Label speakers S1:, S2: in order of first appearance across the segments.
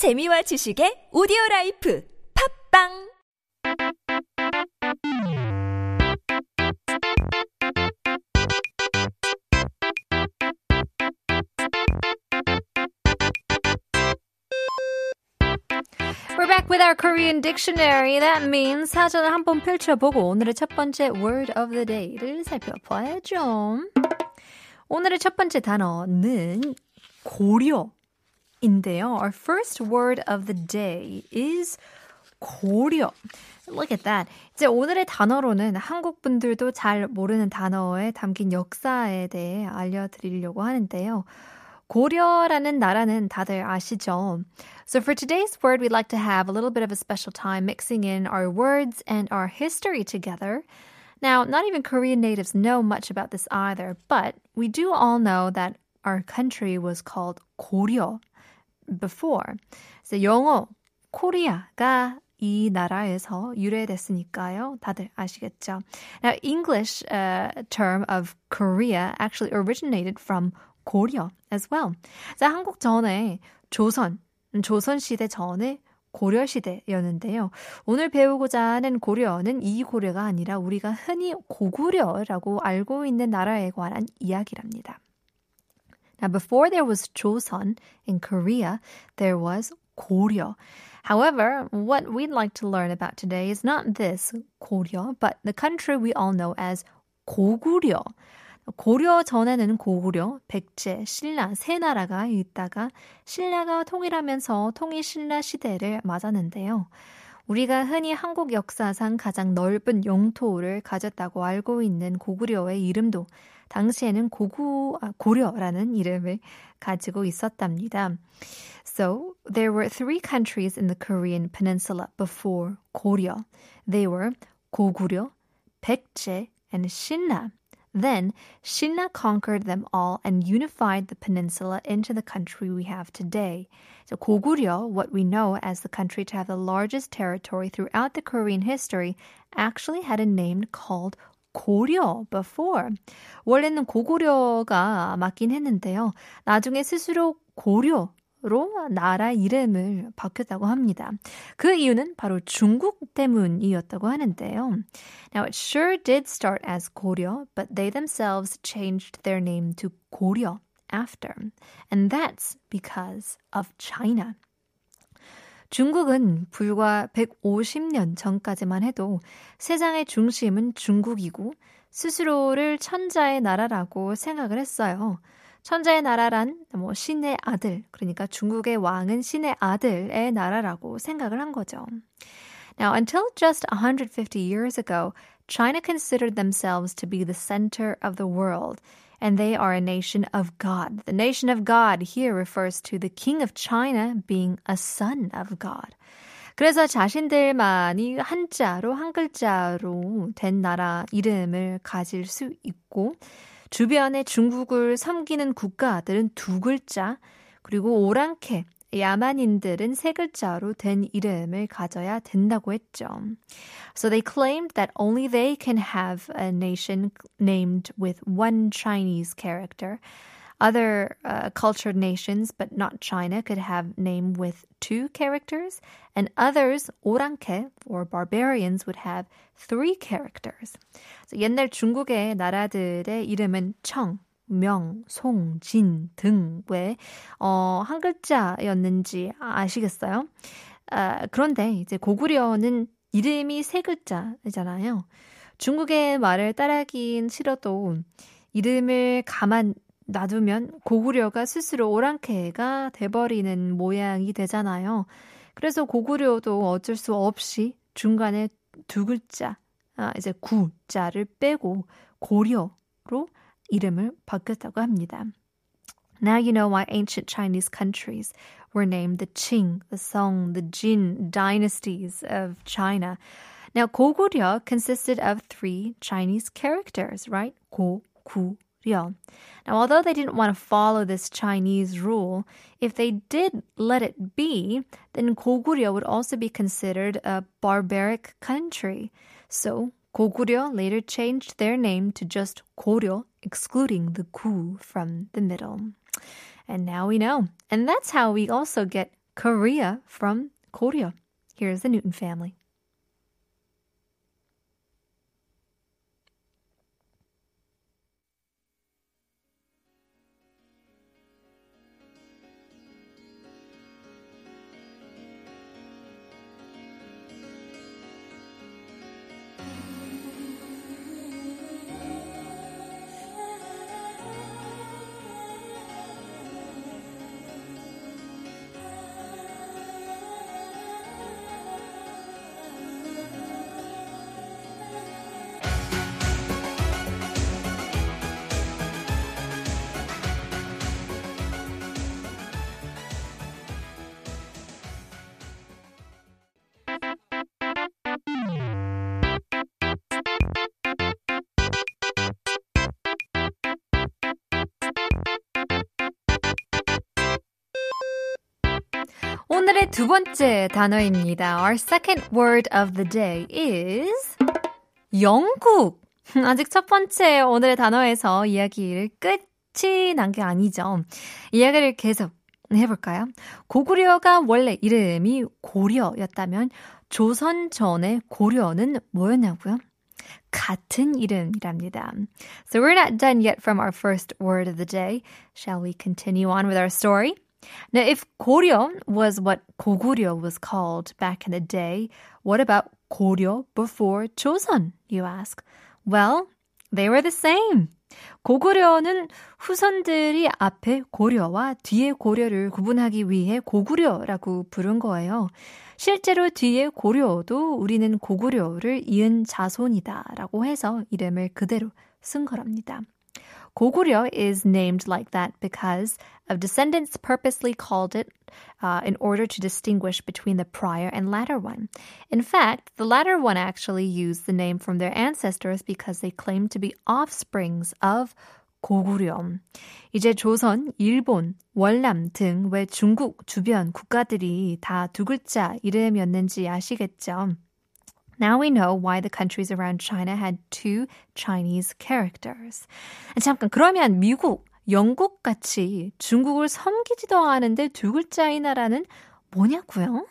S1: 재미와 지식의 오디오 라이프 팝빵
S2: We're back with our Korean dictionary. That means 사전을 한번 펼쳐보고 오늘의 첫 번째 word of the day를 살펴봐야죠. 오늘의 첫 번째 단어는 고려 인데요. Our first word of the day is 고려. Look at that. 이제 오늘의 단어로는 한국 분들도 잘 모르는 단어에 담긴 역사에 대해 알려드리려고 하는데요. 고려라는 나라는 다들 아시죠? So for today's word, we'd like to have a little bit of a special time mixing in our words and our history together. Now, not even Korean natives know much about this either, but we do all know that our country was called 고려 before. So 영어 코리아가 이 나라에서 유래됐으니까요. 다들 아시겠죠? Now, English uh, term of Korea actually originated from 고려 as well. 자, 한국 전에 조선, 조선 시대 전에 고려 시대였는데요. 오늘 배우고자 하는 고려는 이 고려가 아니라 우리가 흔히 고구려라고 알고 있는 나라에 관한 이야기랍니다. Now, before there was Joseon in Korea, there was 고려. However, what we'd like to learn about today is not this 고려, but the country we all know as 고구려. 고려 전에는 고구려, 백제, 신라 세 나라가 있다가 신라가 통일하면서 통일신라 시대를 맞았는데요. 우리가 흔히 한국 역사상 가장 넓은 영토를 가졌다고 알고 있는 고구려의 이름도 당시에는 고구, 아, 고려라는 이름을 가지고 있었답니다. So, there were three countries in the Korean peninsula before 고려. They were 고구려, 백제, and 신라. Then, Shinna conquered them all and unified the peninsula into the country we have today. So, 고구려, what we know as the country to have the largest territory throughout the Korean history, actually had a name called 고려 before. 원래는 고구려가 맞긴 했는데요. 나중에 스스로 고려 로 나라 이름을 바뀌었다고 합니다. 그 이유는 바로 중국 때문이었다고 하는데요. Now it sure did start as 고려, but they themselves changed their name to 고려 after. And that's because of China. 중국은 불과 150년 전까지만 해도 세상의 중심은 중국이고 스스로를 천자의 나라라고 생각을 했어요. 천자의 나라란 뭐 신의 아들, 그러니까 중국의 왕은 신의 아들의 나라라고 생각을 한 거죠. Now, until just 150 years ago, China considered themselves to be the center of the world, and they are a nation of God. The nation of God here refers to the king of China being a son of God. 그래서 자신들만이 한자로 한 글자로 된 나라 이름을 가질 수 있고 주변에 중국을 섬기는 국가들은 두 글자, 그리고 오랑캐, 야만인들은 세 글자로 된 이름을 가져야 된다고 했죠. So they claimed that only they can have a nation named with one Chinese character. Other uh, cultured nations, but not China, could have name with two characters, and others, 오랑캐 or barbarians, would have three characters. So 옛날 중국의 나라들의 이름은 청, 명, 송, 진 등 왜, 어, 한 글자였는지 아시겠어요? 아, 그런데 이제 고구려는 이름이 세 글자잖아요. 중국의 말을 따라하긴 싫어도 이름을 가만 놔두면 고구려가 스스로 오랑캐가 돼버리는 모양이 되잖아요. 그래서 고구려도 어쩔 수 없이 중간에 두 글자, 아, 이제 구자를 빼고 고려로 이름을 바뀌었다고 합니다. Now you know why ancient Chinese countries were named the Qing, the Song, the Jin dynasties of China. Now, 고구려 consisted of three Chinese characters, right? 고, 구, 려. Now, although they didn't want to follow this Chinese rule, if they did let it be, then 고구려 would also be considered a barbaric country. So, Goguryeo later changed their name to just Goryeo, excluding the gu from the middle. And now we know. And that's how we also get Korea from Korea. Here is the Newton family. 오늘의 두 번째 단어입니다. Our second word of the day is 영국. 아직 첫 번째 오늘의 단어에서 이야기를 끝이 난 게 아니죠. 이야기를 계속 해볼까요? 고구려가 원래 이름이 고려였다면 조선 전의 고려는 뭐였냐고요? 같은 이름이랍니다. So we're not done yet from our first word of the day. Shall we continue on with our story? Now, if Goryeo was what 고구려 was called back in the day, what about 고려 before 조선, you ask? Well, they were the same. 고구려는 후손들이 앞에 고려와 뒤에 고려를 구분하기 위해 고구려라고 부른 거예요. 실제로 뒤에 고려도 우리는 고구려를 이은 자손이다라고 해서 이름을 그대로 쓴 거랍니다. 고구려 is named like that because of descendants purposely called it uh, in order to distinguish between the prior and latter one. In fact, the latter one actually used the name from their ancestors because they claimed to be offsprings of 고구려. 이제 조선, 일본, 월남 등 왜 중국 주변 국가들이 다 두 글자 이름이었는지 아시겠죠? Now we know why the countries around China had two Chinese characters. 잠깐, 그러면 미국, 영국 같이 중국을 섬기지도 않은데 두 글자의 나라는 뭐냐고요?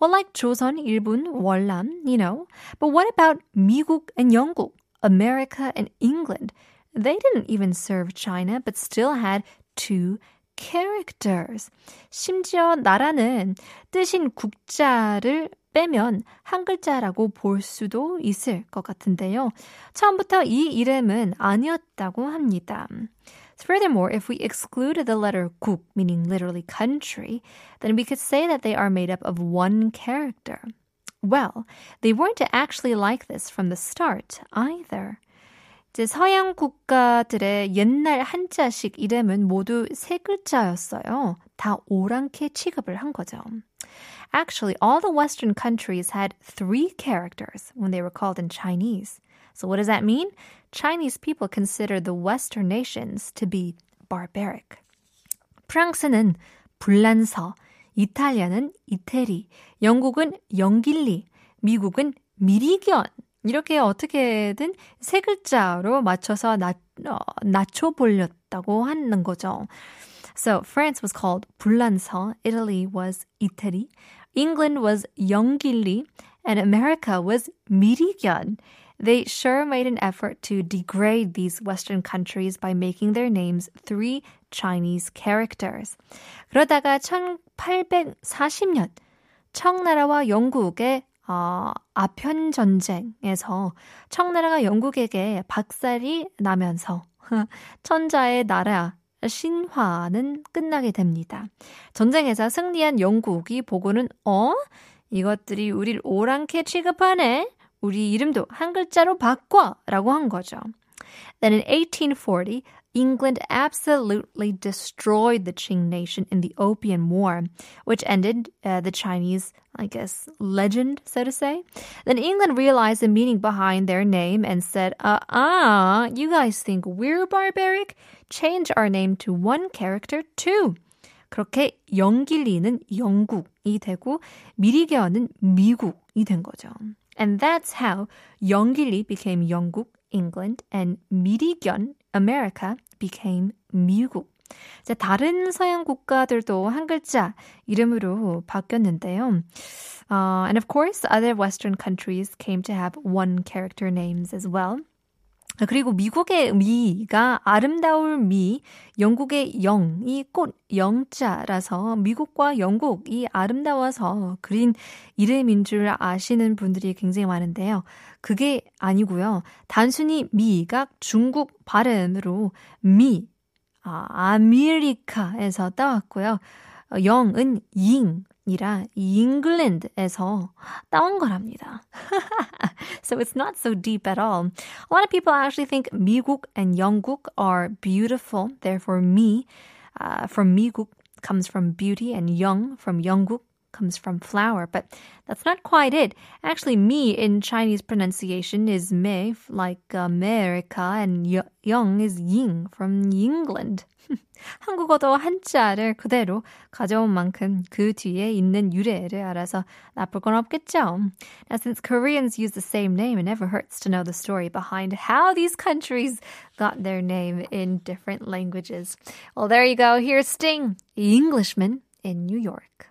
S2: Well, like 조선, 일본, 월남, you know. But what about 미국 and 영국, America and England? They didn't even serve China, but still had two characters. 심지어 나라는 뜻인 국자를 빼면 한 글자라고 볼 수도 있을 것 같은데요. 처음부터 이 이름은 아니었다고 합니다. Furthermore, if we excluded the letter 국, meaning literally country, then we could say that they are made up of one character. Well, they weren't actually like this from the start either. 이제 서양 국가들의 옛날 한자식 이름은 모두 세 글자였어요. 다 오랑캐 취급을 한 거죠. Actually, all the Western countries had three characters when they were called in Chinese. So, what does that mean? Chinese people consider the Western nations to be barbaric. 프랑스는 불란서, 이탈리아는 이태리, 영국은 영길리, 미국은 미리견. 이렇게 어떻게든 세 글자로 맞춰서 낮, 어, 낮춰보렸다고 하는 거죠. So France was called 불란서, Italy was 이태리, England was 영길리, and America was 미리견. They sure made an effort to degrade these Western countries by making their names three Chinese characters. 그러다가 1840년 청나라와 영국의 어, 아편 전쟁에서 청나라가 영국에게 박살이 나면서 천자의 나라 신화는 끝나게 됩니다. 전쟁에서 승리한 영국이 보고는 어? 이것들이 우리를 오랑캐 취급하네? 우리 이름도 한 글자로 바꿔! 라고 한 거죠. Then in 1840, England absolutely destroyed the Qing nation in the Opium War, which ended uh, the Chinese, I guess, legend, so to say. Then England realized the meaning behind their name and said, uh uh, you guys think we're barbaric? Change our name to one character too. 그렇게 영길리는 영국이 되고 미리게어는 미국이 된 거죠. And that's how 영길리 became 영국, England, and 미리견, America, became 미국. 이제 다른 서양 국가들도 한 글자 이름으로 바뀌었는데요. Uh, and of course, other Western countries came to have one character names as well. 그리고 미국의 미가 아름다울 미, 영국의 영이 꽃 영자라서 미국과 영국이 아름다워서 그린 이름인 줄 아시는 분들이 굉장히 많은데요. 그게 아니고요. 단순히 미가 중국 발음으로 미, 아, 아메리카에서 따왔고요. 영은 잉, 이라 잉글랜드에서 따온 거랍니다. so it's not so deep at all. A lot of people actually think 미국 and 영국 are beautiful. Therefore, 미 uh, from 미국 comes from beauty and 영 from 영국 comes from flower, but that's not quite it. Actually, me in Chinese pronunciation is me, like America, and young is ying from England. 한국어도 한자를 그대로 가져온 만큼 그 뒤에 있는 유래를 알아서 나쁠 건 없겠죠. Now, since Koreans use the same name, it never hurts to know the story behind how these countries got their name in different languages. Well, there you go. Here's Sting, Englishman in New York.